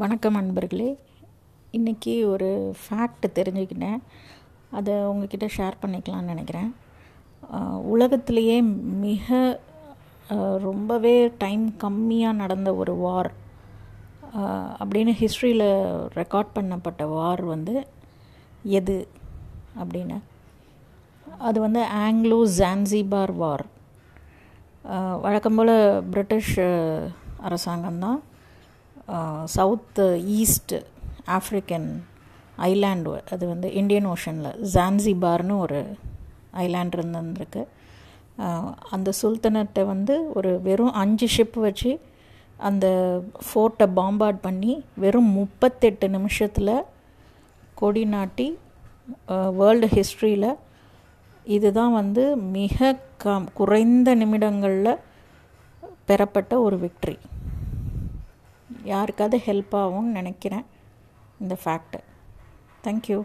வணக்கம் அன்பர்களே இன்றைக்கி ஒரு ஃபேக்ட் தெரிஞ்சுக்கிட்டேன். அதை உங்ககிட்ட ஷேர் பண்ணிக்கலாம்னு நினைக்கிறேன். உலகத்திலேயே மிக ரொம்பவே டைம் கம்மியாக நடந்த ஒரு வார் அப்படின்னு ஹிஸ்ட்ரியில் ரெக்கார்ட் பண்ணப்பட்ட வார் வந்து எது அப்படின்னு? அது வந்து ஆங்கிலோ ஜான்சிபார் வார் வழக்கம் போல் பிரிட்டிஷ் அரசாங்கம்தான். சவுத் ஈஸ்ட் ஆஃப்ரிக்கன் ஐலாண்டு அது வந்து இந்தியன் ஓஷனில் ஜான்சிபார்னு ஒரு ஐலாண்ட் இருந்திருக்கு. அந்த சுல்தனத்தை வந்து ஒரு வெறும் அஞ்சு ஷிப் வச்சு அந்த ஃபோர்ட்டை பாம்பார்ட் பண்ணி வெறும் முப்பத்தெட்டு நிமிஷத்தில் கொடி நாட்டி வேர்ல்டு ஹிஸ்ட்ரியில் இதுதான் வந்து மிக கம் குறைந்த நிமிடங்களில் பெறப்பட்ட ஒரு விக்ட்ரி யாருக்காவது ஹெல்ப் ஆகும்னு நினைக்கிறேன். இந்த ஃபேக்ட்டு தேங்க்யூ